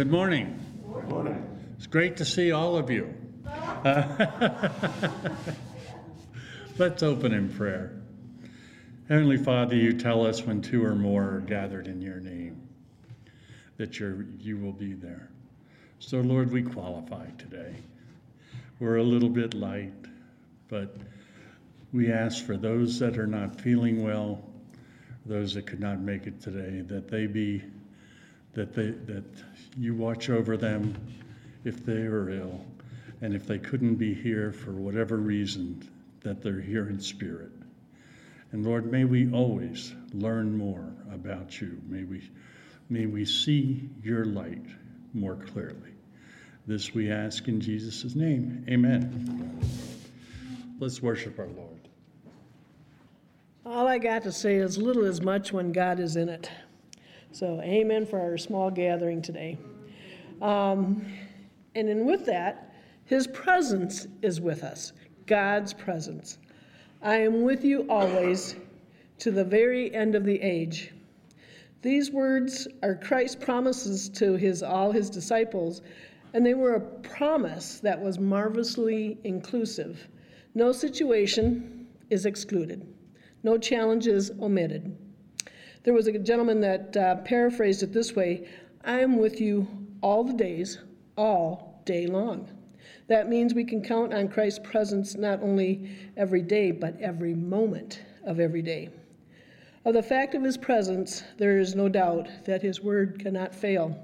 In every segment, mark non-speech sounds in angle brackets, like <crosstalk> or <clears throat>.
Good morning. Good morning. It's great to see all of you. <laughs> Let's open in prayer. Heavenly Father, you tell us when two or more are gathered in your name that you're, you will be there. So, Lord, we qualify today. We're a little bit light, but we ask for those that are not feeling well, those that could not make it today, that they be, that they, that you watch over them if they are ill, and if they couldn't be here for whatever reason, that they're here in spirit. And Lord, may we always learn more about you. May we, may we see your light more clearly. This we ask in Jesus' name. Amen. Let's worship our Lord. All I got to say is little as much when God is in it. So, amen for our small gathering today. Um, and then with that, his presence is with us, God's presence. I am with you always to the very end of the age. These words are Christ's promises to his all his disciples, and they were a promise that was marvelously inclusive. No situation is excluded. No challenges omitted. There was a gentleman that uh, paraphrased it this way I am with you all the days, all day long. That means we can count on Christ's presence not only every day, but every moment of every day. Of the fact of his presence, there is no doubt that his word cannot fail.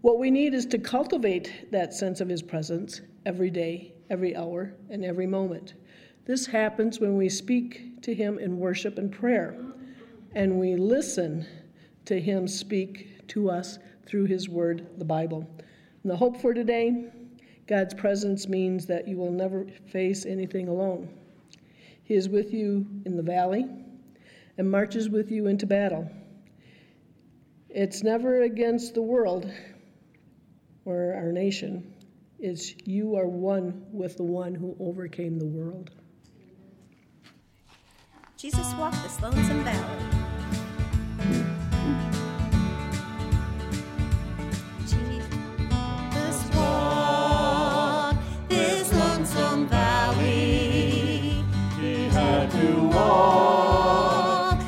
What we need is to cultivate that sense of his presence every day, every hour, and every moment. This happens when we speak to Him in worship and prayer, and we listen to Him speak to us through His Word, the Bible. And the hope for today God's presence means that you will never face anything alone. He is with you in the valley and marches with you into battle. It's never against the world or our nation. It's you are one with the one who overcame the world. Jesus walked this lonesome valley. Jesus walked this lonesome valley. He had to walk.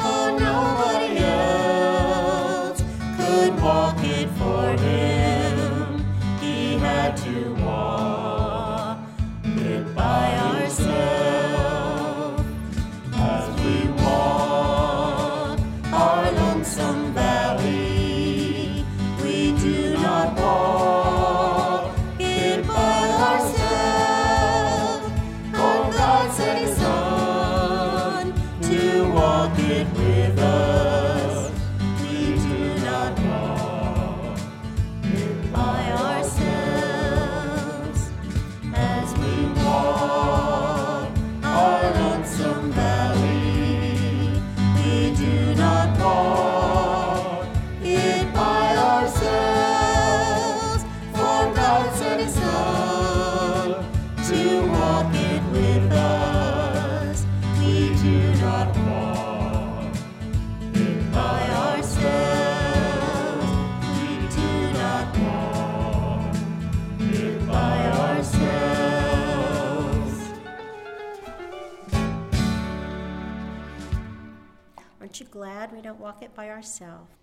Oh, nobody else could walk it for him. He had to walk don't walk it by ourselves?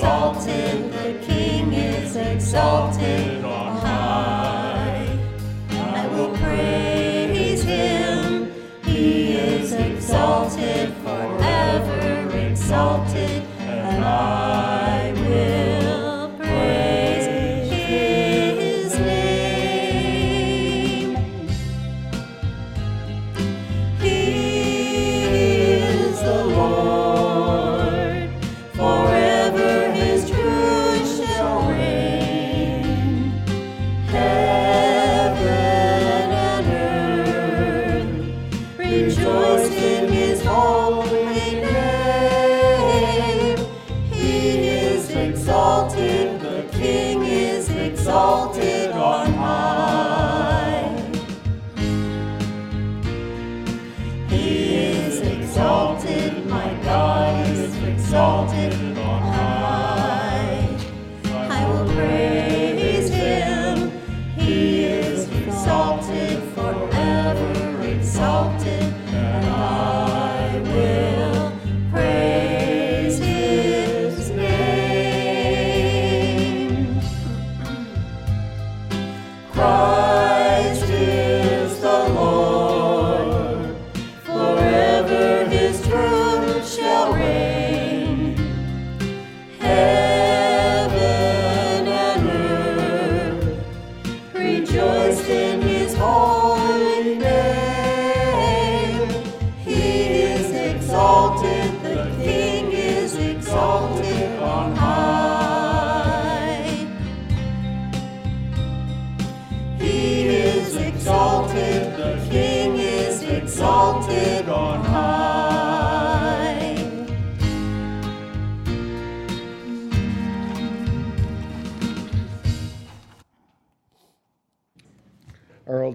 Exalted, the King is exalted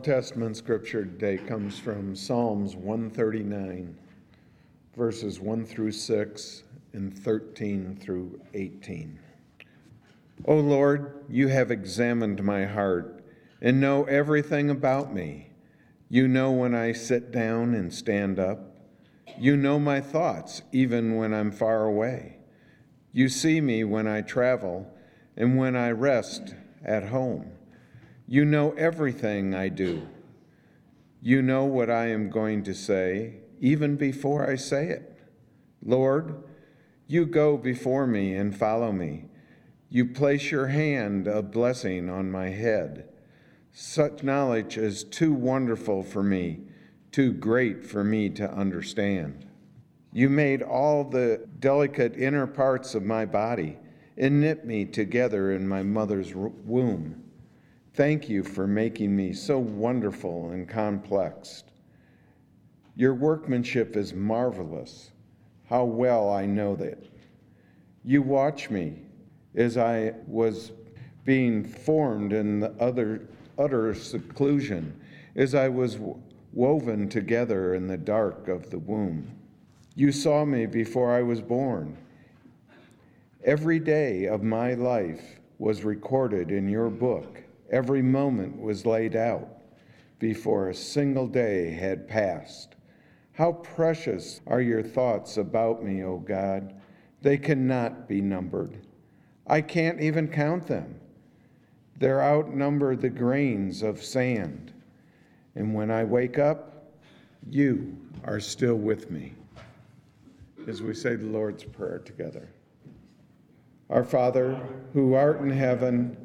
Testament scripture today comes from Psalms 139, verses 1 through 6 and 13 through 18. O Lord, you have examined my heart and know everything about me. You know when I sit down and stand up. You know my thoughts even when I'm far away. You see me when I travel and when I rest at home. You know everything I do. You know what I am going to say, even before I say it. Lord, you go before me and follow me. You place your hand of blessing on my head. Such knowledge is too wonderful for me, too great for me to understand. You made all the delicate inner parts of my body and knit me together in my mother's womb. Thank you for making me so wonderful and complex. Your workmanship is marvelous. How well I know that. You watch me as I was being formed in the other, utter seclusion, as I was woven together in the dark of the womb. You saw me before I was born. Every day of my life was recorded in your book. Every moment was laid out before a single day had passed. How precious are your thoughts about me, O God. They cannot be numbered. I can't even count them. They're outnumber the grains of sand. And when I wake up, you are still with me. As we say the Lord's Prayer together. Our Father, who art in heaven,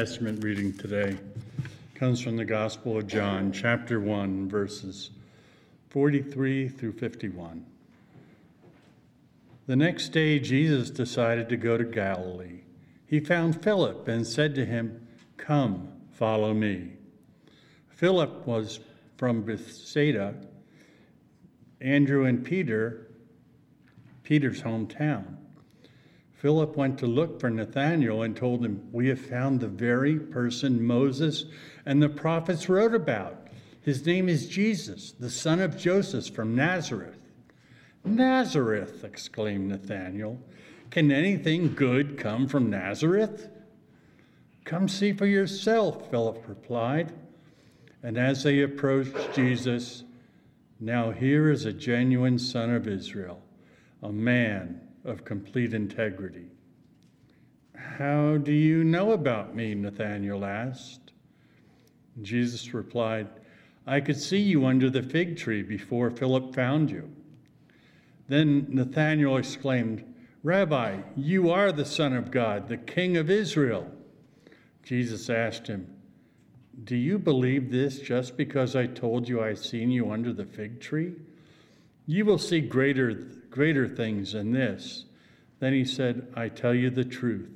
Testament reading today comes from the Gospel of John, chapter 1, verses 43 through 51. The next day, Jesus decided to go to Galilee. He found Philip and said to him, Come, follow me. Philip was from Bethsaida, Andrew and Peter, Peter's hometown. Philip went to look for Nathanael and told him, We have found the very person Moses and the prophets wrote about. His name is Jesus, the son of Joseph from Nazareth. Nazareth, exclaimed Nathanael. Can anything good come from Nazareth? Come see for yourself, Philip replied. And as they approached Jesus, now here is a genuine son of Israel, a man of complete integrity. How do you know about me? Nathanael asked. Jesus replied, I could see you under the fig tree before Philip found you. Then Nathanael exclaimed, Rabbi, you are the Son of God, the King of Israel. Jesus asked him, Do you believe this just because I told you I've seen you under the fig tree? You will see greater, greater things than this. Then he said, I tell you the truth.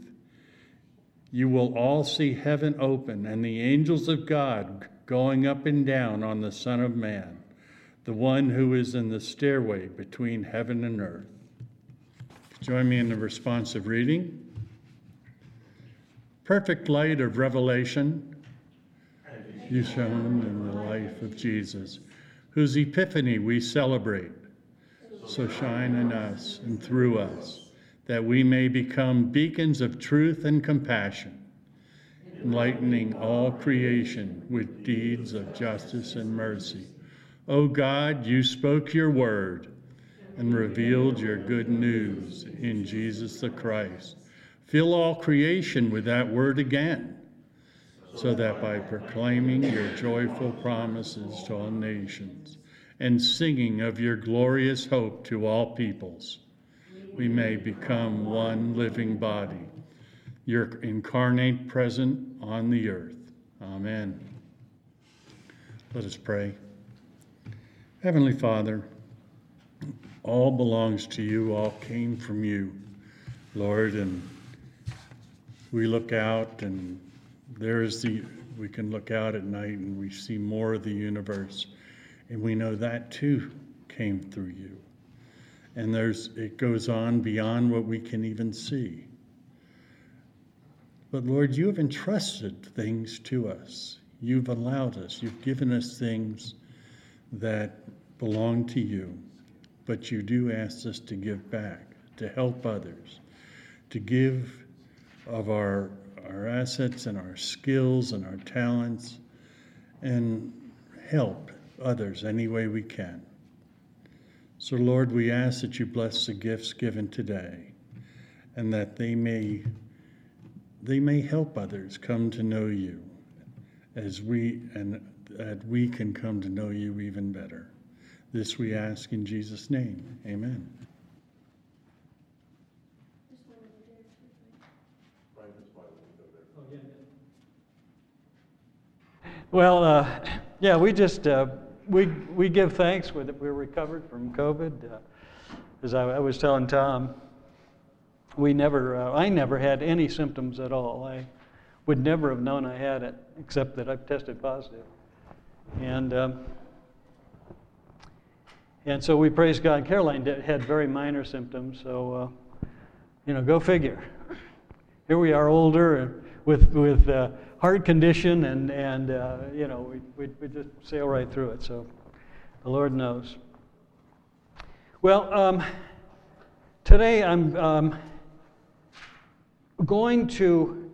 You will all see heaven open and the angels of God going up and down on the Son of Man, the one who is in the stairway between heaven and earth. Join me in the responsive reading. Perfect light of revelation, you shone in the life of Jesus, whose epiphany we celebrate. So shine in us and through us, that we may become beacons of truth and compassion, enlightening all creation with deeds of justice and mercy. O God, you spoke your word and revealed your good news in Jesus the Christ. Fill all creation with that word again, so that by proclaiming your joyful promises to all nations and singing of your glorious hope to all peoples, we may become one living body, your incarnate present on the earth. Amen. Let us pray. Heavenly Father, all belongs to you, all came from you, Lord, and we look out and there is the we can look out at night and we see more of the universe and we know that too came through you. And there's it goes on beyond what we can even see. But lord you have entrusted things to us. You've allowed us. You've given us things that belong to you. But you do ask us to give back to help others to give of our, our assets and our skills and our talents and help others any way we can. So, Lord, we ask that you bless the gifts given today and that they may, they may help others come to know you as we, and that we can come to know you even better. This we ask in Jesus' name. Amen. Well, uh, yeah, we just uh, we we give thanks that we're recovered from COVID. Uh, as I, I, was telling Tom, we never uh, I never had any symptoms at all. I would never have known I had it, except that I've tested positive. And um, and so we praise God. Caroline did, had very minor symptoms, so uh, you know, go figure. Here we are, older with with heart condition, and, and uh, you know, we, we, we just sail right through it. So the Lord knows. Well, um, today I'm um, going to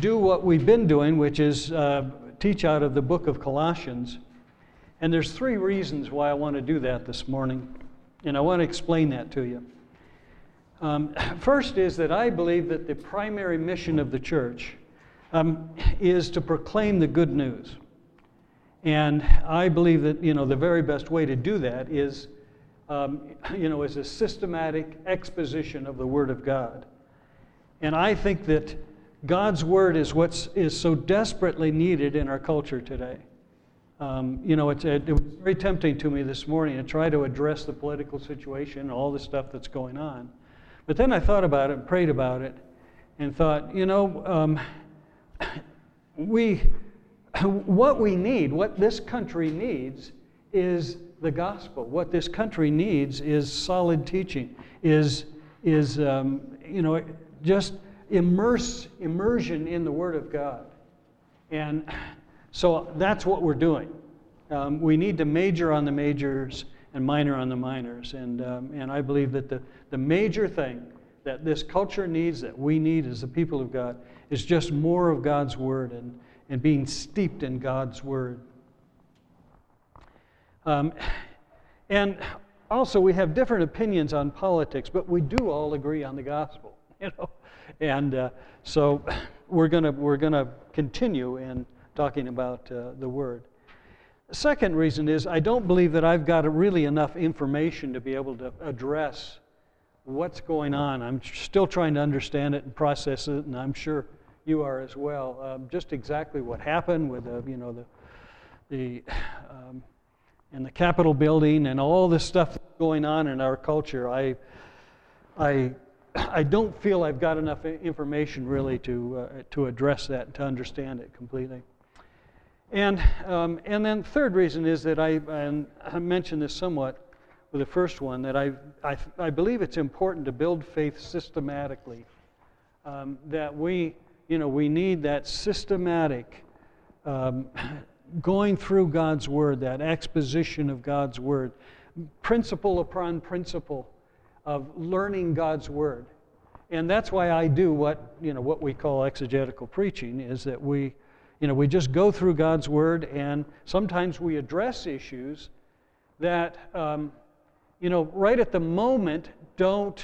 do what we've been doing, which is uh, teach out of the book of Colossians. And there's three reasons why I want to do that this morning. And I want to explain that to you. Um, <laughs> first is that I believe that the primary mission of the church um, is to proclaim the good news. And I believe that, you know, the very best way to do that is, um, <laughs> you know, is a systematic exposition of the Word of God. And I think that God's word is what is so desperately needed in our culture today. Um, you know, it, it, was very tempting to me this morning to try to address the political situation and all the stuff that's going on. But then I thought about it prayed about it and thought, you know, um, we, what we need, what this country needs, is the gospel. What this country needs is solid teaching, is, is um, you know, just immerse, immersion in the Word of God. And so that's what we're doing. Um, we need to major on the majors and minor on the minors. And, um, and I believe that the, the major thing that this culture needs, that we need as the people of God, is just more of God's Word and, and being steeped in God's Word. Um, and also, we have different opinions on politics, but we do all agree on the gospel, <laughs> you know. And uh, so we're going we're gonna continue in talking about uh, the Word. Second reason is I don't believe that I've got really enough information to be able to address what's going on. I'm still trying to understand it and process it, and I'm sure you are as well. Um, just exactly what happened with the, you know, the, the um, in the Capitol building and all this stuff going on in our culture. I, I, I don't feel I've got enough information really to, uh, to address that and to understand it completely. And, um, and then third reason is that I, and I mentioned this somewhat, with the first one that I, I, I believe it's important to build faith systematically. Um, that we, you know, we need that systematic um, <laughs> going through God's Word, that exposition of God's Word, principle upon principle of learning God's Word. And that's why I do what, you know, what we call exegetical preaching, is that we, you know, we just go through God's Word and sometimes we address issues that um, you know, right at the moment don't,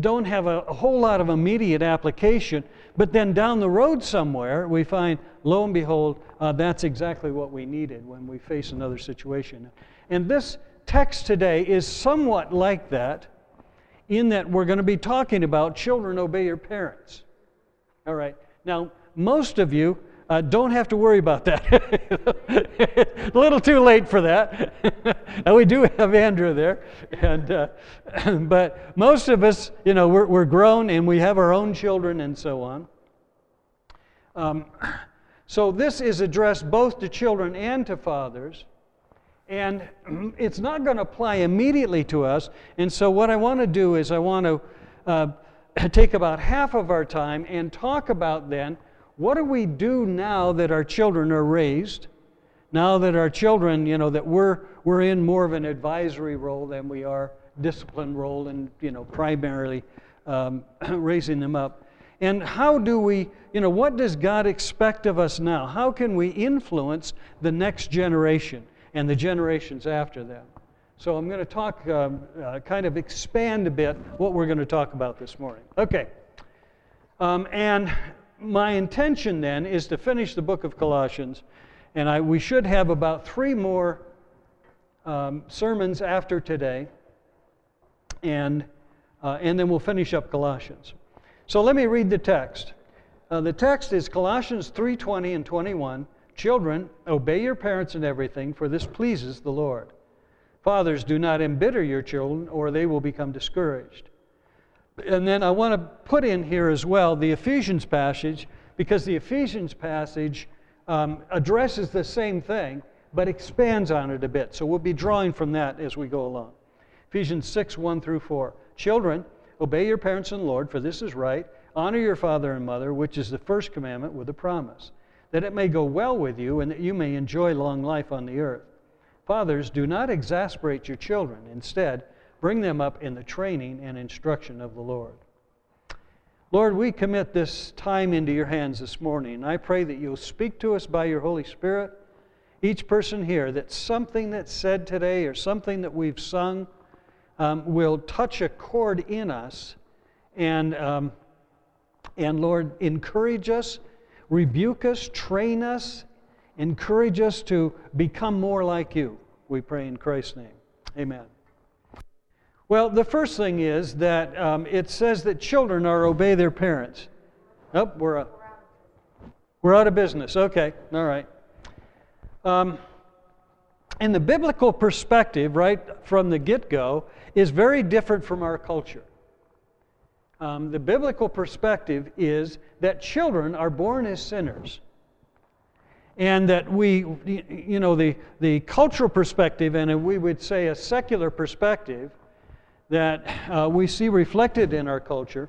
don't have a, a, whole lot of immediate application, but then down the road somewhere we find, lo and behold, uh, that's exactly what we needed when we face another situation. And this text today is somewhat like that in that we're going to be talking about children obey your parents. All right. Now, most of you uh, don't have to worry about that. <laughs> a little too late for that. and <laughs> we do have Andrew there. And, uh, <clears throat> but most of us, you know, we're, we're grown and we have our own children and so on. Um, <clears throat> so this is addressed both to children and to fathers. And <clears throat> it's not going to apply immediately to us. And so what I want to do is I want to uh, take about half of our time and talk about then what do we do now that our children are raised? Now that our children, you know, that we're, we're in more of an advisory role than we are discipline role and, you know, primarily um, <clears throat> raising them up. And how do we, you know, what does God expect of us now? How can we influence the next generation and the generations after them? So I'm going to talk, um, uh, kind of expand a bit what we're going to talk about this morning. Okay. Um, and my intention then is to finish the book of Colossians, and I, we should have about three more um, sermons after today, and, uh, and then we'll finish up Colossians. So let me read the text. Uh, the text is Colossians 3:20 and 21. Children, obey your parents in everything, for this pleases the Lord. Fathers, do not embitter your children, or they will become discouraged. And then I want to put in here as well the Ephesians passage, because the Ephesians passage um, addresses the same thing, but expands on it a bit. So we'll be drawing from that as we go along. Ephesians 6 1 through 4. Children, obey your parents the Lord, for this is right. Honor your father and mother, which is the first commandment with a promise, that it may go well with you and that you may enjoy long life on the earth. Fathers, do not exasperate your children. Instead, Bring them up in the training and instruction of the Lord. Lord, we commit this time into your hands this morning. I pray that you'll speak to us by your Holy Spirit. Each person here, that something that's said today or something that we've sung um, will touch a chord in us. And, um, and Lord, encourage us, rebuke us, train us, encourage us to become more like you. We pray in Christ's name. Amen. Well, the first thing is that um, it says that children are obey their parents. Nope, we're out. We're out of business. Okay, all right. Um, and the biblical perspective, right from the get go, is very different from our culture. Um, the biblical perspective is that children are born as sinners. And that we, you know, the, the cultural perspective, and we would say a secular perspective that uh, we see reflected in our culture,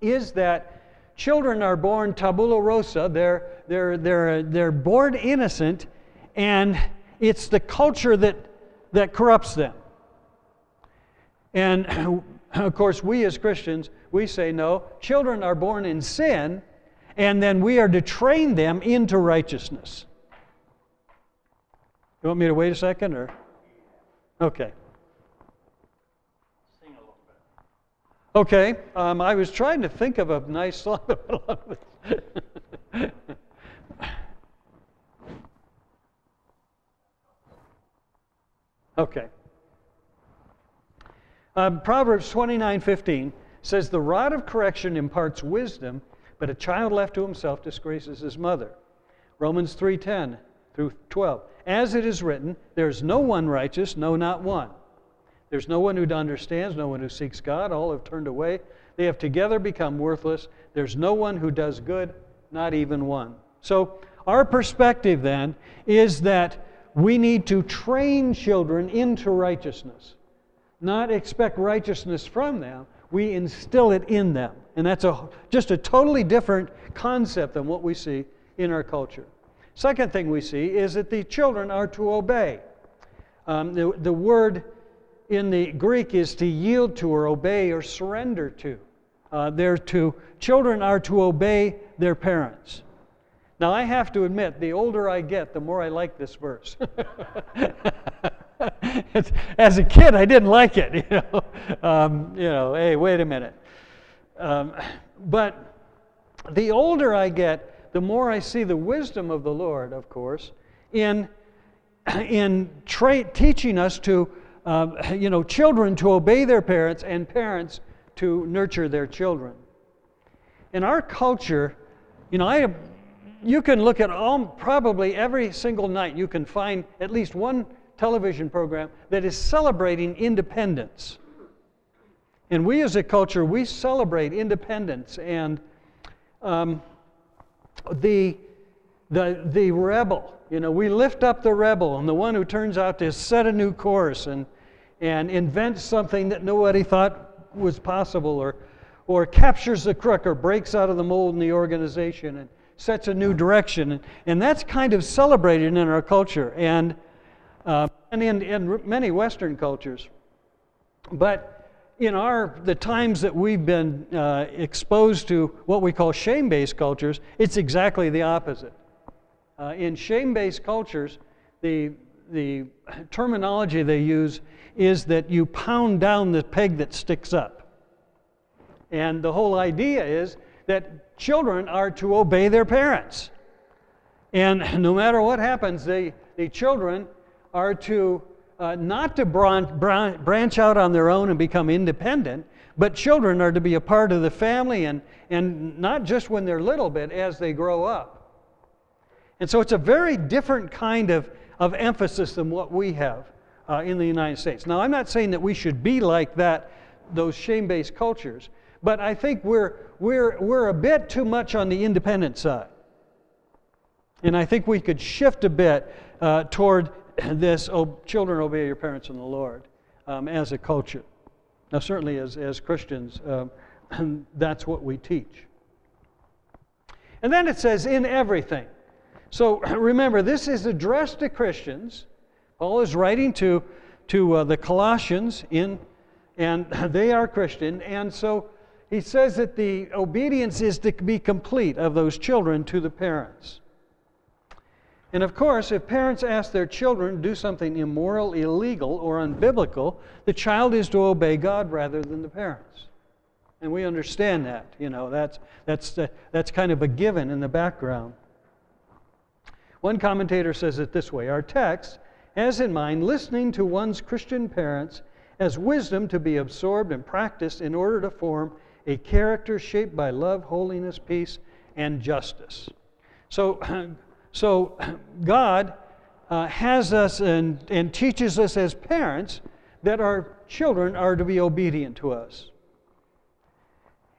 is that children are born tabula rasa, they're, they're, they're, they're born innocent, and it's the culture that, that corrupts them. And <clears throat> of course, we as Christians, we say no, children are born in sin, and then we are to train them into righteousness. You want me to wait a second or? Okay. Okay, um, I was trying to think of a nice <laughs> song. okay. Um, Proverbs 29 15 says, The rod of correction imparts wisdom, but a child left to himself disgraces his mother. Romans 3:10 through 12. As it is written, there is no one righteous, no, not one. There's no one who understands, no one who seeks God. All have turned away. They have together become worthless. There's no one who does good, not even one. So, our perspective then is that we need to train children into righteousness, not expect righteousness from them. We instill it in them. And that's a, just a totally different concept than what we see in our culture. Second thing we see is that the children are to obey. Um, the, the word in the Greek is to yield to or obey or surrender to. Uh, they're to, children are to obey their parents. Now, I have to admit, the older I get, the more I like this verse. <laughs> As a kid, I didn't like it. <laughs> You know, um, you know hey, wait a minute. Um, but the older I get, the more I see the wisdom of the Lord, of course, in, <clears throat> in tra- teaching us to um, you know, children to obey their parents and parents to nurture their children. In our culture, you know, I, you can look at all, probably every single night, you can find at least one television program that is celebrating independence. And we as a culture, we celebrate independence and um, the, the, the rebel, you know, we lift up the rebel and the one who turns out to set a new course and, and invent something that nobody thought was possible or, or captures the crook or breaks out of the mold in the organization and sets a new direction. And, and that's kind of celebrated in our culture and, uh, and in, in many Western cultures. But in our the times that we've been uh, exposed to what we call shame-based cultures, it's exactly the opposite. Uh, in shame based cultures, the, the terminology they use is that you pound down the peg that sticks up. And the whole idea is that children are to obey their parents. And <laughs> no matter what happens, they, the children are to uh, not to branch out on their own and become independent, but children are to be a part of the family and, and not just when they're little, but as they grow up. And so it's a very different kind of, of emphasis than what we have uh, in the United States. Now, I'm not saying that we should be like that, those shame based cultures, but I think we're, we're, we're a bit too much on the independent side. And I think we could shift a bit uh, toward <coughs> this oh, children obey your parents in the Lord um, as a culture. Now, certainly as, as Christians, um, <coughs> that's what we teach. And then it says, in everything. So <clears throat> remember, this is addressed to Christians. Paul is writing to, to uh, the Colossians, in, and <clears throat> they are Christian. And so he says that the obedience is to be complete of those children to the parents. And of course, if parents ask their children to do something immoral, illegal, or unbiblical, the child is to obey God rather than the parents. And we understand that. You know, that's, that's, uh, that's kind of a given in the background. One commentator says it this way Our text has in mind listening to one's Christian parents as wisdom to be absorbed and practiced in order to form a character shaped by love, holiness, peace, and justice. So, <clears throat> so <clears throat> God uh, has us and, and teaches us as parents that our children are to be obedient to us.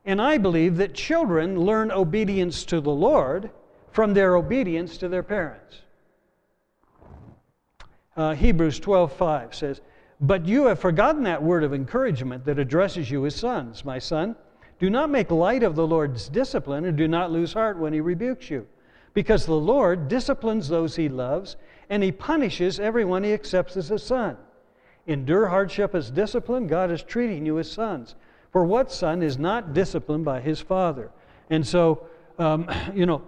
And I believe that children learn obedience to the Lord from their obedience to their parents. Uh, Hebrews 12:5 says, "But you have forgotten that word of encouragement that addresses you as sons, my son. Do not make light of the Lord's discipline, and do not lose heart when he rebukes you, because the Lord disciplines those he loves, and he punishes everyone he accepts as a son. Endure hardship as discipline. God is treating you as sons. For what son is not disciplined by his father?" And so, um, <clears throat> you know,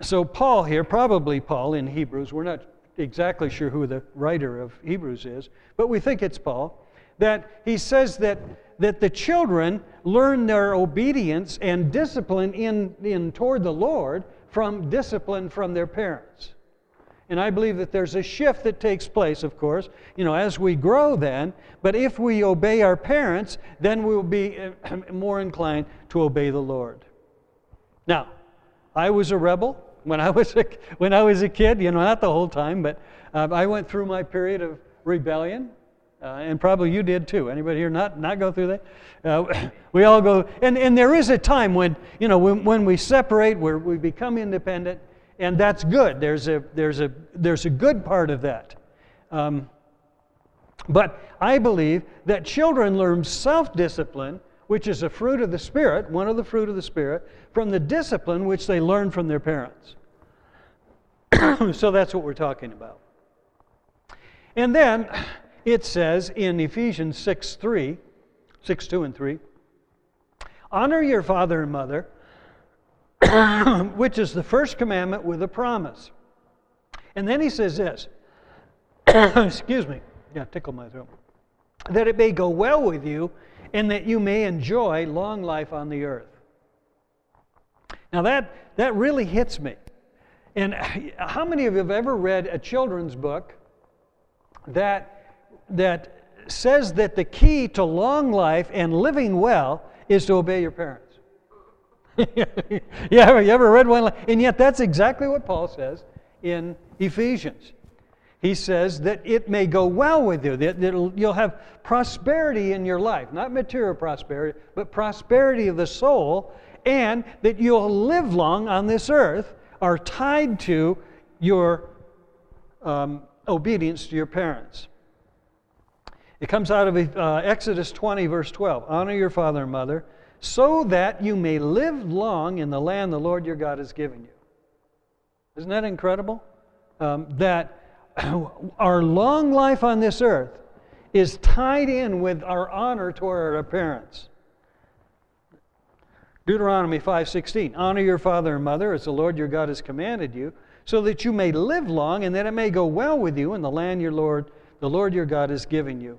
so Paul here, probably Paul in Hebrews, we're not exactly sure who the writer of Hebrews is, but we think it's Paul, that he says that, that the children learn their obedience and discipline in, in toward the Lord from discipline from their parents. And I believe that there's a shift that takes place, of course, you know, as we grow then. But if we obey our parents, then we will be uh, <clears throat> more inclined to obey the Lord. Now, I was a rebel when I was a, when I was a kid. You know, not the whole time, but uh, I went through my period of rebellion, uh, and probably you did too. Anybody here not not go through that? Uh, <laughs> we all go, and and there is a time when you know when, when we separate, where we become independent, and that's good. There's a there's a there's a good part of that. Um, but I believe that children learn self-discipline which is a fruit of the Spirit, one of the fruit of the Spirit, from the discipline which they learn from their parents. <clears throat> so that's what we're talking about. And then it says in Ephesians 6 3, 6 2 and 3, honor your father and mother, <clears throat> which is the first commandment with a promise. And then he says this, <clears throat> excuse me, yeah, tickle my throat, that it may go well with you and that you may enjoy long life on the earth. Now, that, that really hits me. And <sighs> how many of you have ever read a children's book that, that says that the key to long life and living well is to obey your parents? <laughs> yeah, you ever read one? And yet, that's exactly what Paul says in Ephesians he says that it may go well with you, that you'll have prosperity in your life, not material prosperity, but prosperity of the soul, and that you'll live long on this earth are tied to your um, obedience to your parents. It comes out of uh, Exodus 20, verse 12. Honor your father and mother, so that you may live long in the land the Lord your God has given you. Isn't that incredible? Um, that <clears throat> our long life on this earth is tied in with our honor toward our parents. Deuteronomy 5:16 Honor your father and mother as the Lord your God has commanded you so that you may live long and that it may go well with you in the land your Lord the Lord your God is giving you.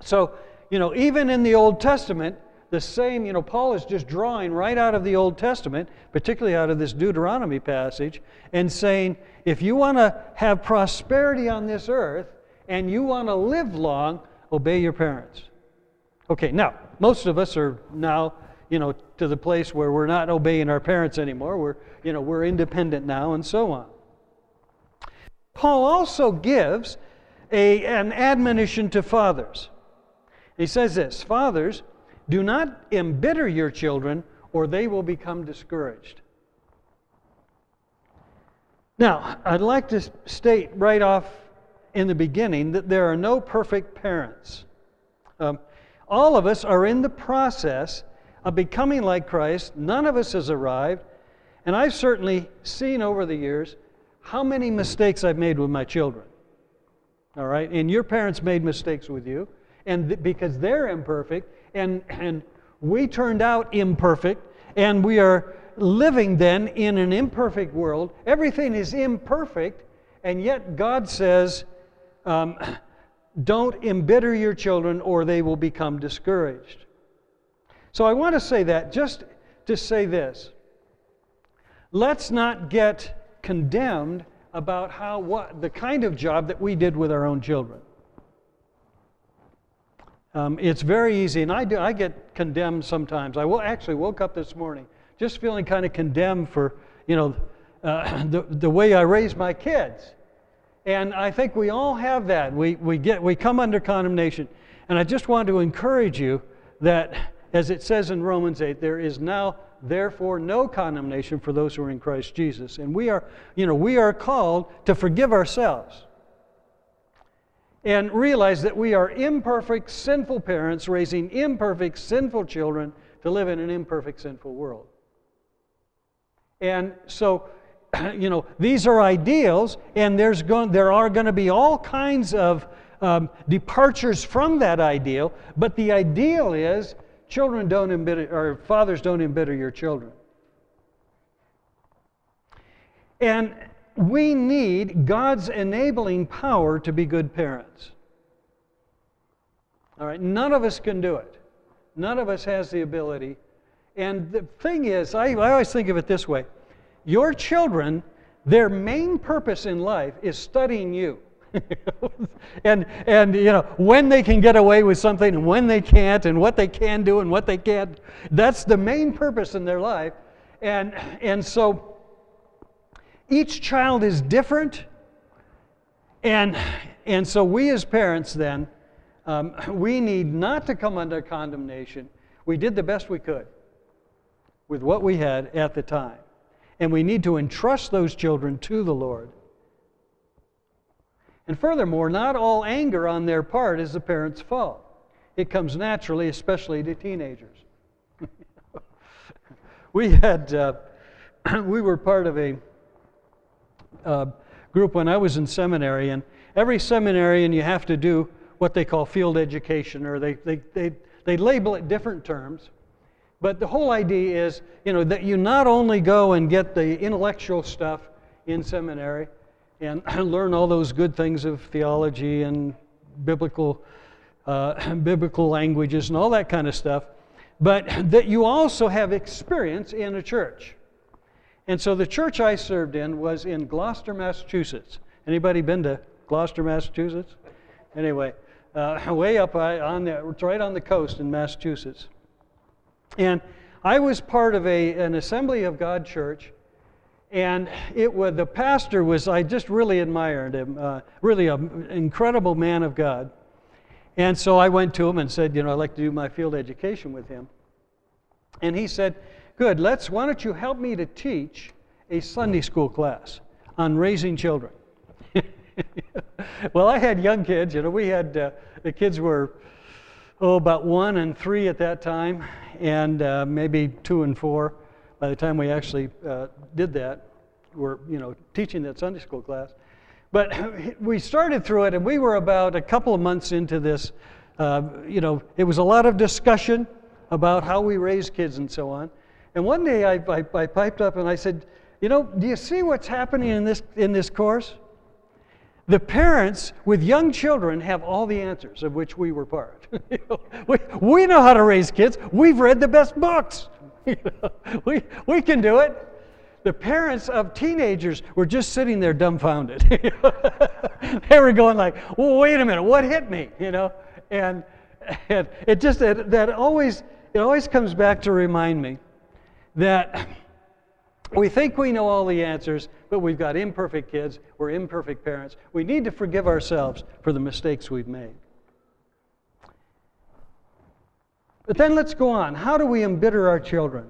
So, you know, even in the Old Testament, the same, you know, Paul is just drawing right out of the Old Testament, particularly out of this Deuteronomy passage, and saying, if you want to have prosperity on this earth and you want to live long, obey your parents. Okay, now, most of us are now, you know, to the place where we're not obeying our parents anymore. We're, you know, we're independent now and so on. Paul also gives a, an admonition to fathers. He says this Fathers, do not embitter your children, or they will become discouraged. Now, I'd like to state right off in the beginning that there are no perfect parents. Um, all of us are in the process of becoming like Christ. None of us has arrived. And I've certainly seen over the years how many mistakes I've made with my children. All right? And your parents made mistakes with you. And th- because they're imperfect, and, and we turned out imperfect, and we are living then in an imperfect world. Everything is imperfect, and yet God says, um, <clears throat> don't embitter your children or they will become discouraged. So I want to say that just to say this. Let's not get condemned about how what the kind of job that we did with our own children. Um, it's very easy, and I do. I get condemned sometimes. I will actually woke up this morning just feeling kind of condemned for, you know, uh, <clears throat> the the way I raise my kids, and I think we all have that. We we get we come under condemnation, and I just want to encourage you that, as it says in Romans eight, there is now therefore no condemnation for those who are in Christ Jesus, and we are, you know, we are called to forgive ourselves and realize that we are imperfect, sinful parents raising imperfect, sinful children to live in an imperfect, sinful world. And so, <clears throat> you know, these are ideals, and there's going, there are going to be all kinds of um, departures from that ideal, but the ideal is children don't embitter, or fathers don't embitter your children. And we need God's enabling power to be good parents. All right, none of us can do it. None of us has the ability. And the thing is, I, I always think of it this way your children, their main purpose in life is studying you. <laughs> and and you know when they can get away with something and when they can't and what they can do and what they can't that's the main purpose in their life and and so each child is different. And, and so we as parents then, um, we need not to come under condemnation. We did the best we could with what we had at the time. And we need to entrust those children to the Lord. And furthermore, not all anger on their part is the parents' fault. It comes naturally, especially to teenagers. <laughs> we had, uh, <clears throat> we were part of a uh, group when I was in seminary, and every seminarian you have to do what they call field education, or they, they, they, they label it different terms. But the whole idea is, you know, that you not only go and get the intellectual stuff in seminary and <clears throat> learn all those good things of theology and biblical, uh, <clears throat> biblical languages and all that kind of stuff, but that you also have experience in a church. And so the church I served in was in Gloucester, Massachusetts. Anybody been to Gloucester, Massachusetts? Anyway, uh, <laughs> way up on the, right on the coast in Massachusetts. And I was part of a, an Assembly of God church, and it was, the pastor was, I just really admired him, uh, really an incredible man of God. And so I went to him and said, you know, I'd like to do my field education with him. And he said, Good. Let's, why don't you help me to teach a Sunday school class on raising children? <laughs> well, I had young kids. You know, we had, uh, the kids were, oh, about one and three at that time, and uh, maybe two and four by the time we actually uh, did that. We're, you know, teaching that Sunday school class. But <laughs> we started through it, and we were about a couple of months into this. Uh, you know, it was a lot of discussion about how we raise kids and so on. And one day I, I, I, piped up and I said, You know, do you see what's happening in this, in this course? The parents with young children have all the answers, of which we were part. <laughs> we, we know how to raise kids, we've read the best books. <laughs> we, we can do it. The parents of teenagers were just sitting there dumbfounded. <laughs> they were going like, well, wait a minute, what hit me? You know? And, and it just, that always, it always comes back to remind me that we think we know all the answers, but we've got imperfect kids, we're imperfect parents. We need to forgive ourselves for the mistakes we've made. But then let's go on. How do we embitter our children?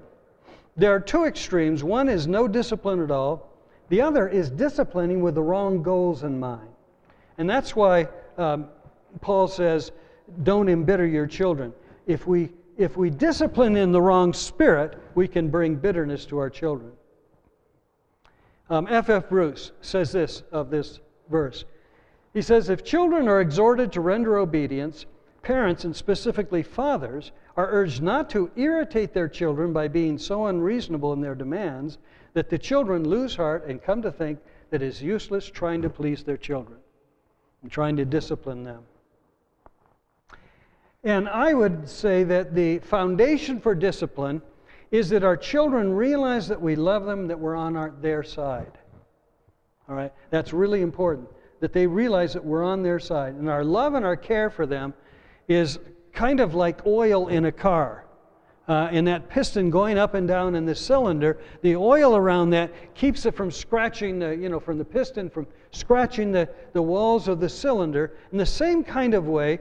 There are two extremes. One is no discipline at all, the other is disciplining with the wrong goals in mind. And that's why um, Paul says, don't embitter your children. If we if we discipline in the wrong spirit, we can bring bitterness to our children. Um, F. Bruce says this of this verse. He says, If children are exhorted to render obedience, parents, and specifically fathers, are urged not to irritate their children by being so unreasonable in their demands that the children lose heart and come to think that it is useless trying to please their children and trying to discipline them. And I would say that the foundation for discipline is that our children realize that we love them, that we're on our, their side. All right? That's really important, that they realize that we're on their side. And our love and our care for them is kind of like oil in a car. Uh, and that piston going up and down in the cylinder, the oil around that keeps it from scratching the, you know, from the piston, from scratching the, the walls of the cylinder. In the same kind of way,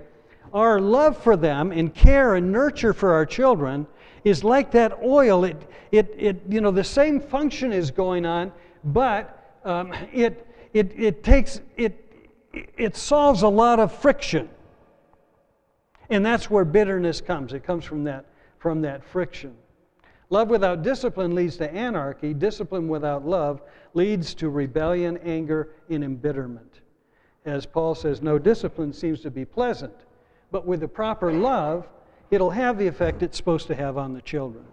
our love for them and care and nurture for our children is like that oil. It, it, it you know, the same function is going on, but um, it, it, it takes, it, it solves a lot of friction. And that's where bitterness comes. It comes from that, from that friction. Love without discipline leads to anarchy. Discipline without love leads to rebellion, anger, and embitterment. As Paul says, no discipline seems to be pleasant, but with the proper love, it'll have the effect it's supposed to have on the children.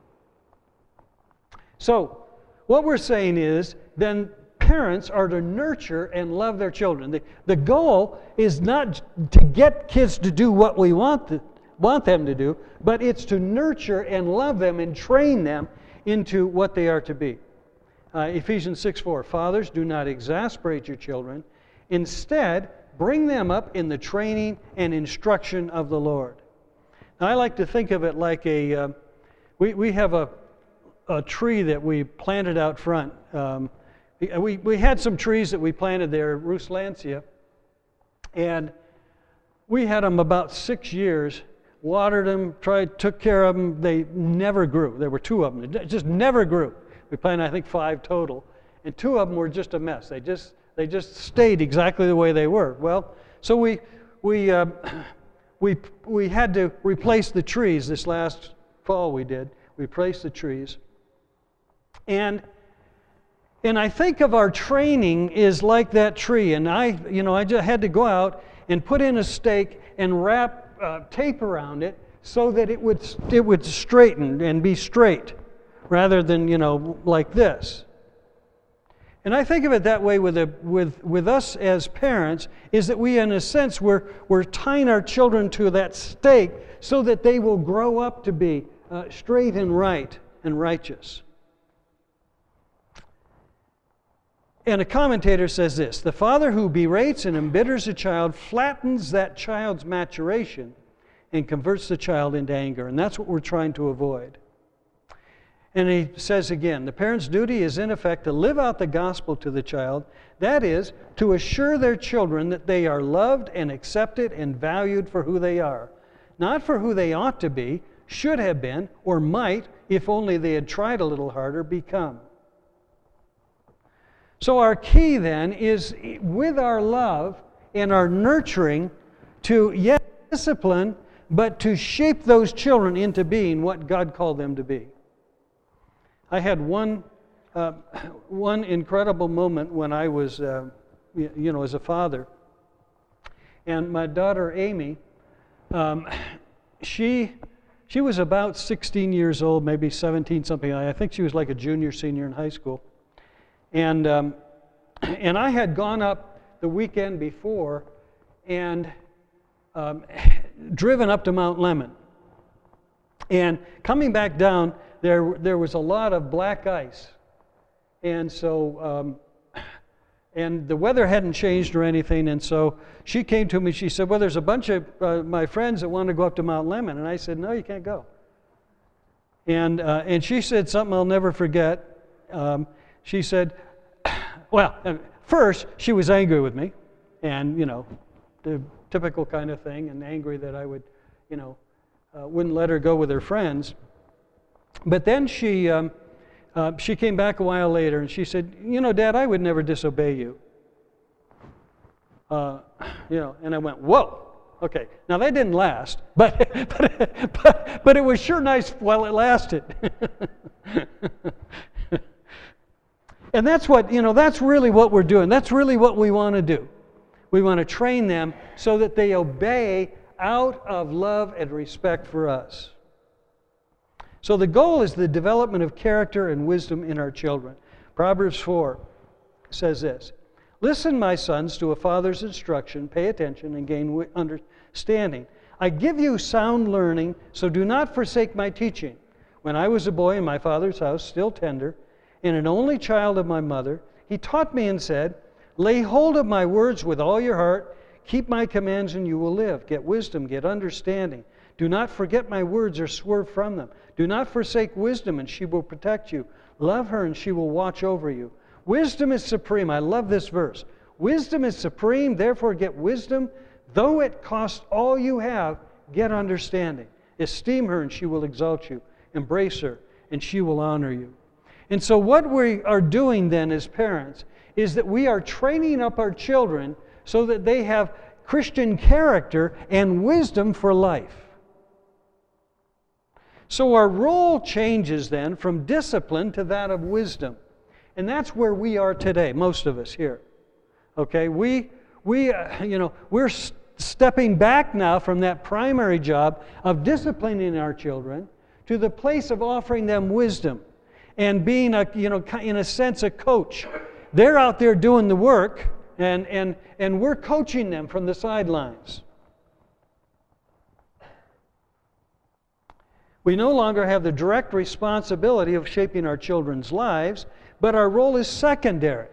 So, what we're saying is then parents are to nurture and love their children. The, the goal is not to get kids to do what we want, to, want them to do, but it's to nurture and love them and train them into what they are to be. Uh, Ephesians 6 4 Fathers, do not exasperate your children. Instead, bring them up in the training and instruction of the Lord. Now, I like to think of it like a, uh, we, we have a, a tree that we planted out front. Um, we, we had some trees that we planted there, Ruslantia, and we had them about six years, watered them, tried, took care of them. They never grew. There were two of them. It just never grew. We planted, I think, five total, and two of them were just a mess. They just, they just stayed exactly the way they were. Well, so we, we, uh, <clears throat> we, we had to replace the trees this last fall we did. We replaced the trees. And and I think of our training is like that tree. And I, you know, I just had to go out and put in a stake and wrap uh, tape around it so that it would, it would straighten and be straight rather than, you know, like this. And I think of it that way with, a, with, with us as parents, is that we, in a sense, we're, we're tying our children to that stake so that they will grow up to be uh, straight and right and righteous. And a commentator says this The father who berates and embitters a child flattens that child's maturation and converts the child into anger. And that's what we're trying to avoid. And he says again the parent's duty is, in effect, to live out the gospel to the child. That is, to assure their children that they are loved and accepted and valued for who they are, not for who they ought to be, should have been, or might, if only they had tried a little harder, become. So, our key then is with our love and our nurturing to, yes, discipline, but to shape those children into being what God called them to be. I had one, uh, one incredible moment when I was, uh, you know, as a father. And my daughter Amy, um, she, she was about 16 years old, maybe 17 something. I think she was like a junior, senior in high school. And, um, <clears throat> and I had gone up the weekend before and um, <sighs> driven up to Mount Lemmon. And coming back down, there, there was a lot of black ice. And so, um, and the weather hadn't changed or anything. And so she came to me, she said, Well, there's a bunch of uh, my friends that want to go up to Mount Lemmon. And I said, No, you can't go. And, uh, and she said something I'll never forget. Um, she said, <clears throat> well, first, she was angry with me, and, you know, the typical kind of thing, and angry that I would, you know, uh, wouldn't let her go with her friends. But then she, um, uh, she came back a while later and she said, You know, Dad, I would never disobey you. Uh, you know, and I went, Whoa. Okay, now that didn't last, <laughs> but, but, but, but it was sure nice while it lasted. <laughs> And that's what, you know, that's really what we're doing. That's really what we want to do. We want to train them so that they obey out of love and respect for us. So the goal is the development of character and wisdom in our children. Proverbs 4 says this Listen, my sons, to a father's instruction, pay attention, and gain understanding. I give you sound learning, so do not forsake my teaching. When I was a boy in my father's house, still tender, and an only child of my mother, he taught me and said, Lay hold of my words with all your heart, keep my commands, and you will live. Get wisdom, get understanding. Do not forget my words or swerve from them. Do not forsake wisdom, and she will protect you. Love her, and she will watch over you. Wisdom is supreme. I love this verse. Wisdom is supreme, therefore get wisdom. Though it cost all you have, get understanding. Esteem her, and she will exalt you. Embrace her, and she will honor you. And so, what we are doing then as parents is that we are training up our children so that they have Christian character and wisdom for life. So, our role changes then from discipline to that of wisdom. And that's where we are today, most of us here. Okay, we, we uh, you know, we're stepping back now from that primary job of disciplining our children to the place of offering them wisdom and being a, you know, in a sense, a coach. They're out there doing the work, and, and, and we're coaching them from the sidelines. We no longer have the direct responsibility of shaping our children's lives, but our role is secondary.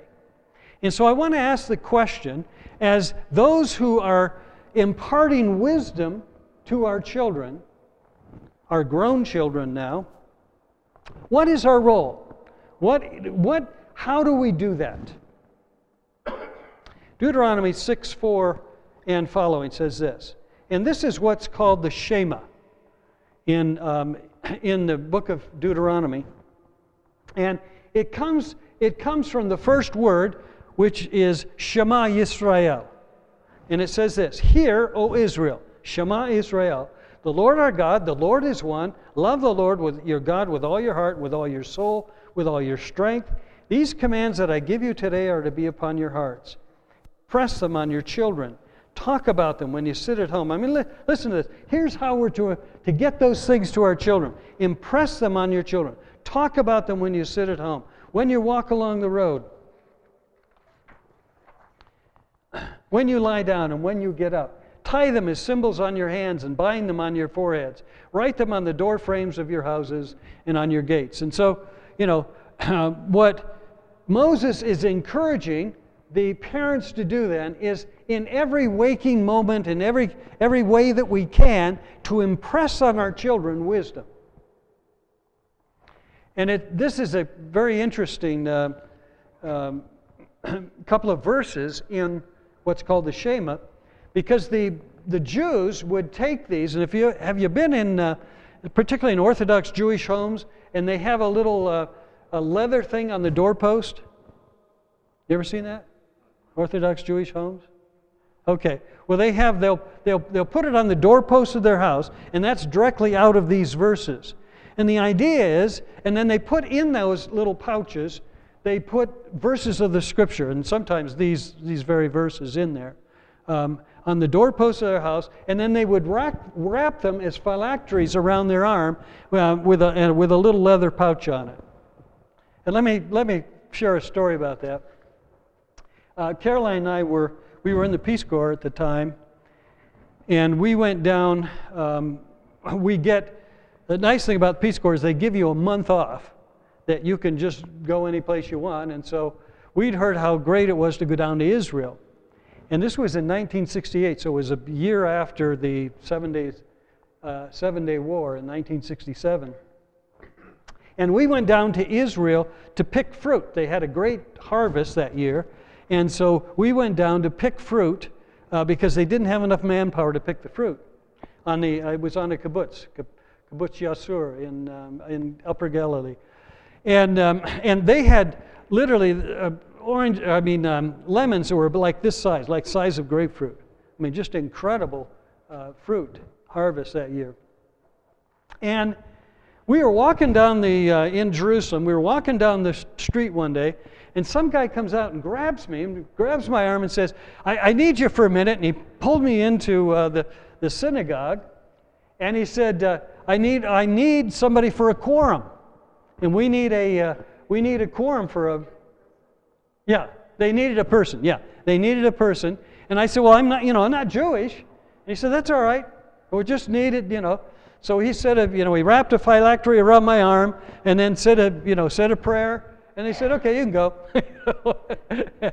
And so I want to ask the question as those who are imparting wisdom to our children, our grown children now, what is our role? What, what, how do we do that? Deuteronomy 6 4 and following says this. And this is what's called the Shema in, um, in the book of Deuteronomy. And it comes, it comes from the first word, which is Shema Yisrael. And it says this Hear, O Israel, Shema Israel, the Lord our God, the Lord is one. Love the Lord with your God with all your heart, with all your soul, with all your strength. These commands that I give you today are to be upon your hearts. Press them on your children. Talk about them when you sit at home. I mean, li- listen to this. Here's how we're to, to get those things to our children. Impress them on your children. Talk about them when you sit at home, when you walk along the road, <clears throat> when you lie down and when you get up. Tie them as symbols on your hands and bind them on your foreheads. Write them on the door frames of your houses and on your gates. And so, you know, <clears throat> what Moses is encouraging the parents to do then is in every waking moment, in every, every way that we can, to impress on our children wisdom. And it, this is a very interesting uh, um, <clears throat> couple of verses in what's called the Shema, because the, the Jews would take these, and if you have you been in, uh, particularly in Orthodox Jewish homes, and they have a little uh, a leather thing on the doorpost. You ever seen that? Orthodox Jewish homes? Okay. Well, they have, they'll, they'll, they'll put it on the doorpost of their house, and that's directly out of these verses. And the idea is, and then they put in those little pouches they put verses of the scripture, and sometimes these, these very verses in there, um, on the doorpost of their house, and then they would wrap, wrap them as phylacteries around their arm uh, with, a, uh, with a little leather pouch on it. And let me, let me share a story about that. Uh, Caroline and I were, we were in the Peace Corps at the time, and we went down, um, <laughs> we get, the nice thing about the Peace Corps is they give you a month off that you can just go any place you want. And so we'd heard how great it was to go down to Israel. And this was in 1968, so it was a year after the Seven, days, uh, seven Day War in 1967. And we went down to Israel to pick fruit. They had a great harvest that year. And so we went down to pick fruit uh, because they didn't have enough manpower to pick the fruit. On the, I was on a kibbutz, kibbutz Yasur in, um, in Upper Galilee. And, um, and they had literally uh, orange, I mean, um, lemons that were like this size, like size of grapefruit. I mean, just incredible uh, fruit harvest that year. And we were walking down the, uh, in Jerusalem, we were walking down the street one day, and some guy comes out and grabs me, and grabs my arm and says, I, I need you for a minute. And he pulled me into uh, the, the synagogue, and he said, uh, I, need, I need somebody for a quorum. And we need a, uh, we need a quorum for a, yeah, they needed a person. Yeah, they needed a person. And I said, well, I'm not, you know, I'm not Jewish. And he said, that's all right. We just needed, you know. So he said, a, you know, he wrapped a phylactery around my arm and then said a, you know, said a prayer. And they said, okay, you can go. <laughs>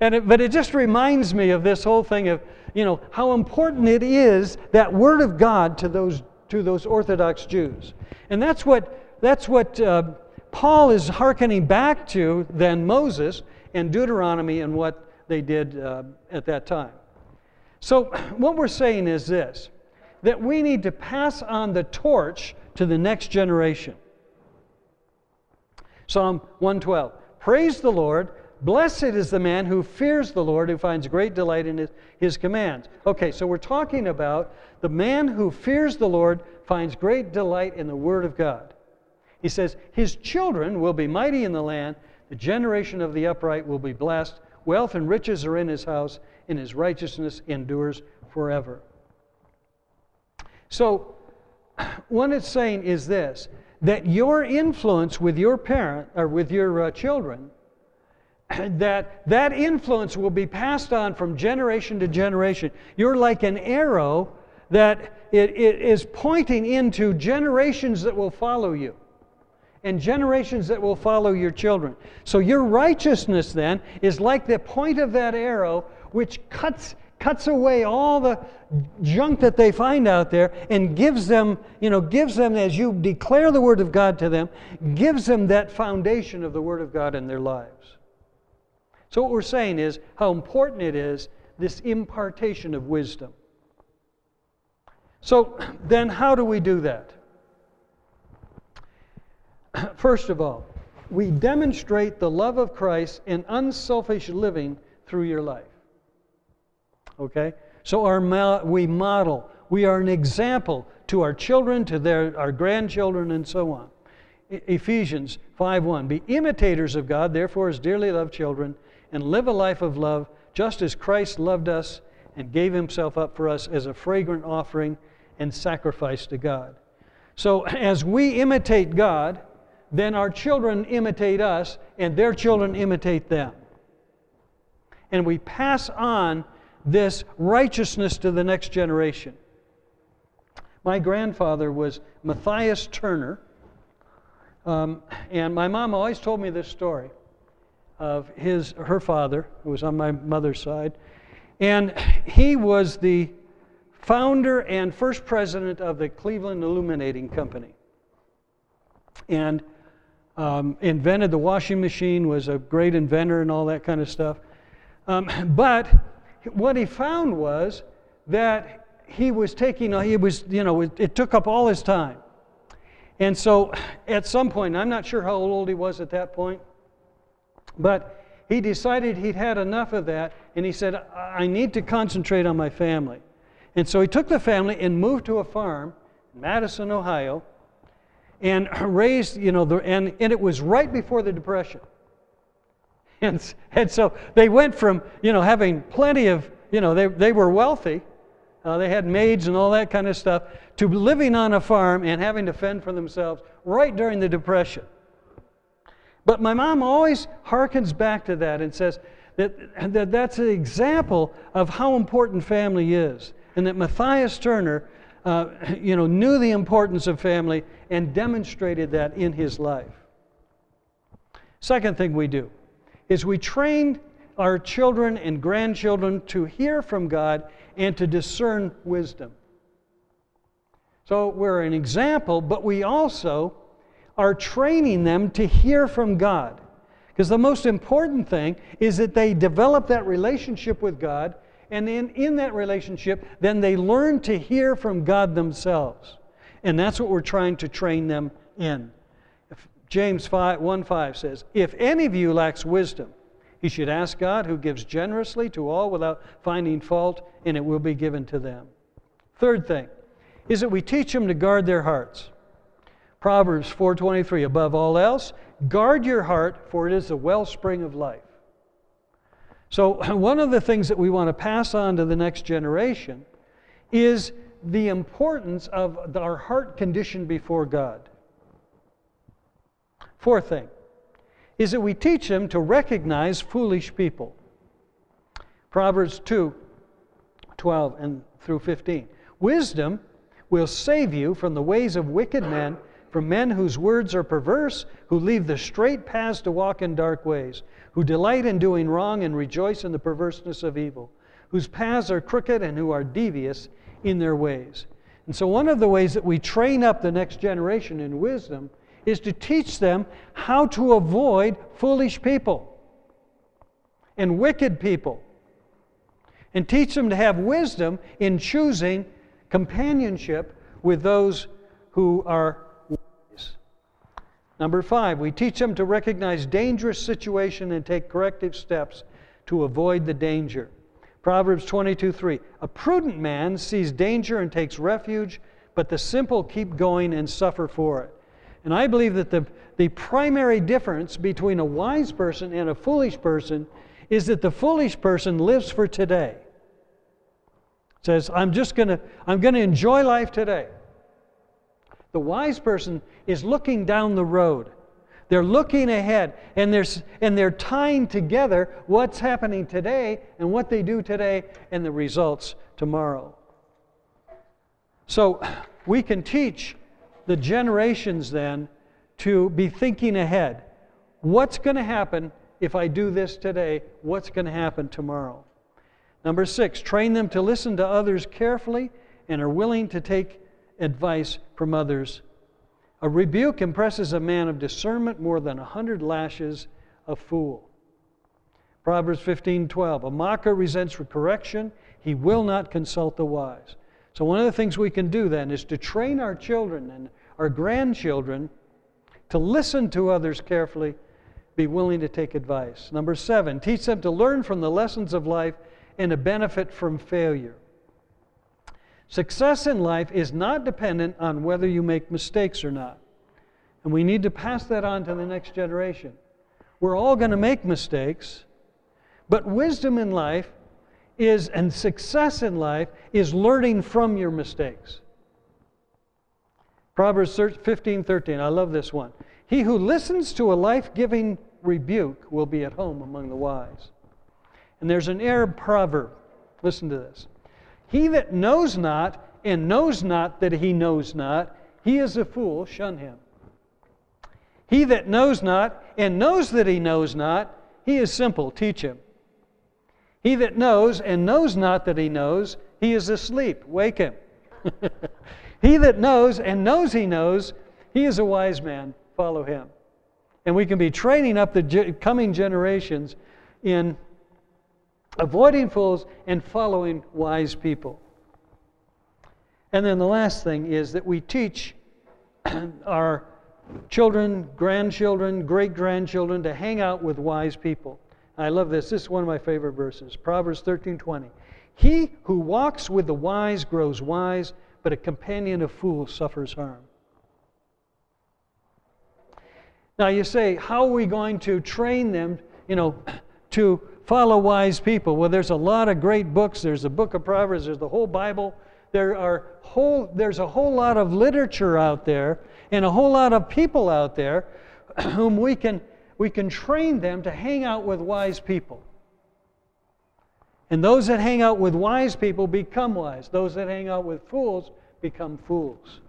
and it, but it just reminds me of this whole thing of, you know, how important it is that word of God to those to those Orthodox Jews. And that's what, that's what uh, Paul is hearkening back to then Moses and Deuteronomy and what they did uh, at that time. So, <clears throat> what we're saying is this that we need to pass on the torch to the next generation. Psalm 112 Praise the Lord. Blessed is the man who fears the Lord, who finds great delight in his, his commands. Okay, so we're talking about the man who fears the Lord finds great delight in the Word of God. He says, His children will be mighty in the land, the generation of the upright will be blessed. Wealth and riches are in his house, and his righteousness endures forever. So, <clears throat> what it's saying is this that your influence with your parent or with your uh, children <clears throat> that that influence will be passed on from generation to generation. You're like an arrow that it, it is pointing into generations that will follow you and generations that will follow your children. So your righteousness then is like the point of that arrow which cuts cuts away all the junk that they find out there and gives them, you know, gives them, as you declare the Word of God to them, gives them that foundation of the Word of God in their lives. So, what we're saying is how important it is this impartation of wisdom. So, <clears throat> then how do we do that? <clears throat> First of all, we demonstrate the love of Christ in unselfish living through your life. Okay? So our we model, we are an example to our children, to their, our grandchildren, and so on. E- Ephesians 5:1 Be imitators of God, therefore, as dearly loved children, and live a life of love, just as Christ loved us and gave himself up for us as a fragrant offering and sacrifice to God. So <clears throat> as we imitate God, then our children imitate us, and their children imitate them. And we pass on this righteousness to the next generation. My grandfather was Matthias Turner, um, and my mom always told me this story of his, her father, who was on my mother's side, and he was the founder and first president of the Cleveland Illuminating Company, and um, invented the washing machine, was a great inventor and all that kind of stuff. Um, but what he found was that he was taking, he was, you know, it, it took up all his time. And so at some point, I'm not sure how old he was at that point, but he decided he'd had enough of that, and he said, I need to concentrate on my family. And so he took the family and moved to a farm in Madison, Ohio, and raised, you know, the, and, and it was right before the Depression. And, and so they went from, you know, having plenty of, you know, they, they were wealthy, uh, they had maids and all that kind of stuff, to living on a farm and having to fend for themselves right during the Depression. But my mom always harkens back to that and says that, that that's an example of how important family is. And that Matthias Turner, uh, <laughs> you know, knew the importance of family and demonstrated that in his life. Second thing we do is we train our children and grandchildren to hear from God and to discern wisdom. So we're an example, but we also are training them to hear from God. Because the most important thing is that they develop that relationship with God, and in, in that relationship, then they learn to hear from God themselves. And that's what we're trying to train them in. James 5, 1 5 says, If any of you lacks wisdom, he should ask God, who gives generously to all without finding fault, and it will be given to them. Third thing is that we teach them to guard their hearts. Proverbs 4:23 above all else guard your heart for it is the wellspring of life. So <laughs> one of the things that we want to pass on to the next generation is the importance of our heart condition before God. Fourth thing is that we teach them to recognize foolish people. Proverbs 2 12 and through 15. Wisdom will save you from the ways of wicked men, from men whose words are perverse, who leave the straight paths to walk in dark ways, who delight in doing wrong and rejoice in the perverseness of evil, whose paths are crooked and who are devious in their ways. And so, one of the ways that we train up the next generation in wisdom is to teach them how to avoid foolish people and wicked people, and teach them to have wisdom in choosing companionship with those who are wise. Number five, we teach them to recognize dangerous situation and take corrective steps to avoid the danger. Proverbs 22 3. A prudent man sees danger and takes refuge, but the simple keep going and suffer for it. And I believe that the, the primary difference between a wise person and a foolish person is that the foolish person lives for today. Says, I'm just gonna, I'm gonna enjoy life today. The wise person is looking down the road. They're looking ahead and they're, and they're tying together what's happening today and what they do today and the results tomorrow. So we can teach the generations then to be thinking ahead. What's going to happen if I do this today? What's going to happen tomorrow? Number six, train them to listen to others carefully and are willing to take advice from others a rebuke impresses a man of discernment more than a hundred lashes a fool. Proverbs 15:12. A mocker resents correction, he will not consult the wise. So one of the things we can do then is to train our children and our grandchildren to listen to others carefully, be willing to take advice. Number 7, teach them to learn from the lessons of life and to benefit from failure. Success in life is not dependent on whether you make mistakes or not. And we need to pass that on to the next generation. We're all going to make mistakes, but wisdom in life is, and success in life, is learning from your mistakes. Proverbs 15 13, I love this one. He who listens to a life giving rebuke will be at home among the wise. And there's an Arab proverb. Listen to this. He that knows not and knows not that he knows not, he is a fool, shun him. He that knows not and knows that he knows not, he is simple, teach him. He that knows and knows not that he knows, he is asleep, wake him. <laughs> he that knows and knows he knows, he is a wise man, follow him. And we can be training up the coming generations in avoiding fools and following wise people. And then the last thing is that we teach <clears throat> our children, grandchildren, great grandchildren to hang out with wise people. I love this. This is one of my favorite verses. Proverbs 13:20. He who walks with the wise grows wise, but a companion of fools suffers harm. Now you say, how are we going to train them, you know, <clears throat> to follow wise people. Well, there's a lot of great books. There's the book of Proverbs, there's the whole Bible. There are whole, there's a whole lot of literature out there and a whole lot of people out there <clears throat> whom we can, we can train them to hang out with wise people. And those that hang out with wise people become wise. Those that hang out with fools become fools.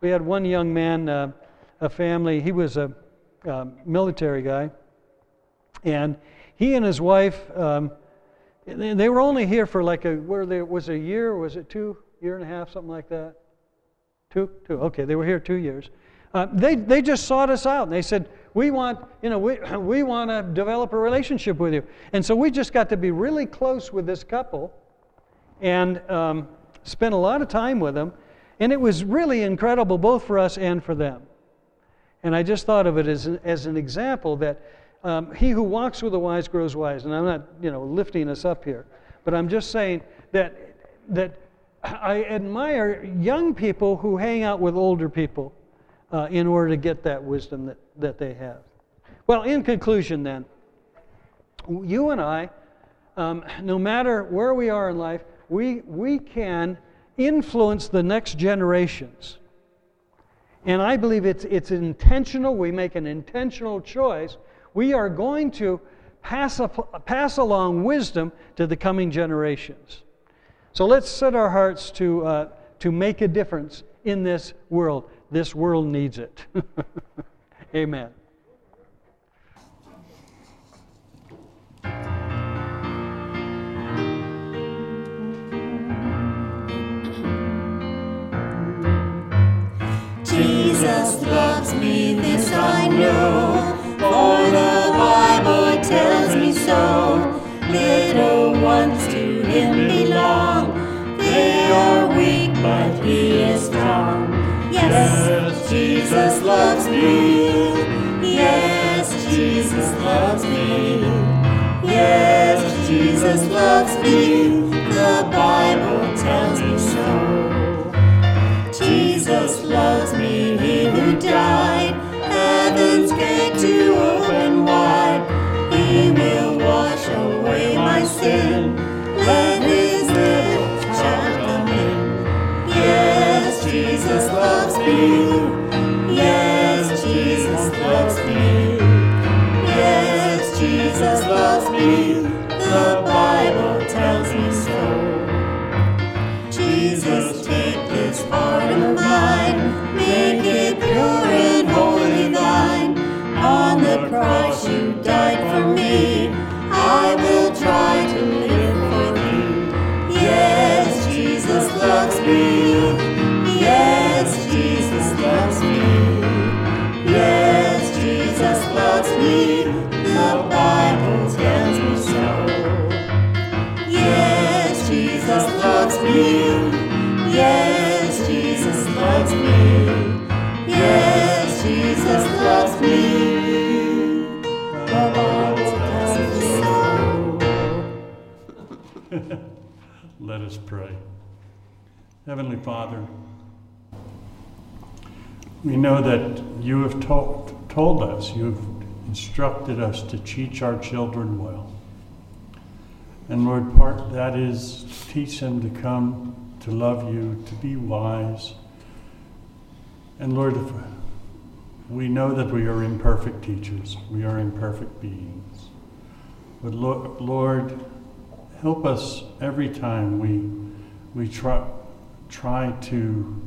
We had one young man, uh, a family, he was a uh, military guy and he and his wife, um, they were only here for like a, where there was a year, was it two, year and a half, something like that? Two? Two. Okay, they were here two years. Uh, they, they just sought us out and they said, we want, you know, we, <clears throat> we want to develop a relationship with you. And so we just got to be really close with this couple and um, spent a lot of time with them. And it was really incredible both for us and for them. And I just thought of it as, as an example that um, he who walks with the wise grows wise. And I'm not, you know, lifting us up here, but I'm just saying that that <clears throat> I admire young people who hang out with older people uh, in order to get that wisdom that, that they have. Well, in conclusion, then, you and I, um, no matter where we are in life, we, we can influence the next generations. And I believe it's, it's intentional. We make an intentional choice we are going to pass, a, pass along wisdom to the coming generations. So let's set our hearts to, uh, to make a difference in this world. This world needs it. <laughs> Amen. Jesus loves me, this I know, for the Bible tells me so. Little Jesus loves me. Yes, Jesus loves me. Yes, Jesus loves me. The Bible tells me so. Jesus loves me, he who died. Heaven's gate to open wide. He will wash away my sin. Let his little child come in. Yes, Jesus loves me. Us pray. Heavenly Father, we know that you have told, us, you have instructed us to teach our children well. And Lord, part that is teach them to come to love you, to be wise. And Lord, we know that we are imperfect teachers, we are imperfect beings. But Lord help us every time we, we try, try to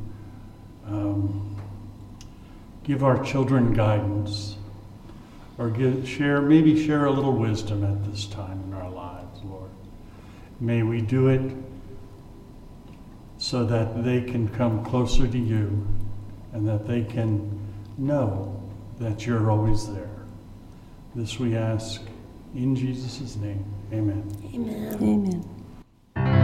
um, give our children guidance or give, share, maybe share a little wisdom at this time in our lives, Lord. May we do it so that they can come closer to you and that they can know that you're always there. This we ask in Jesus' name. Amen. Amen. Amen.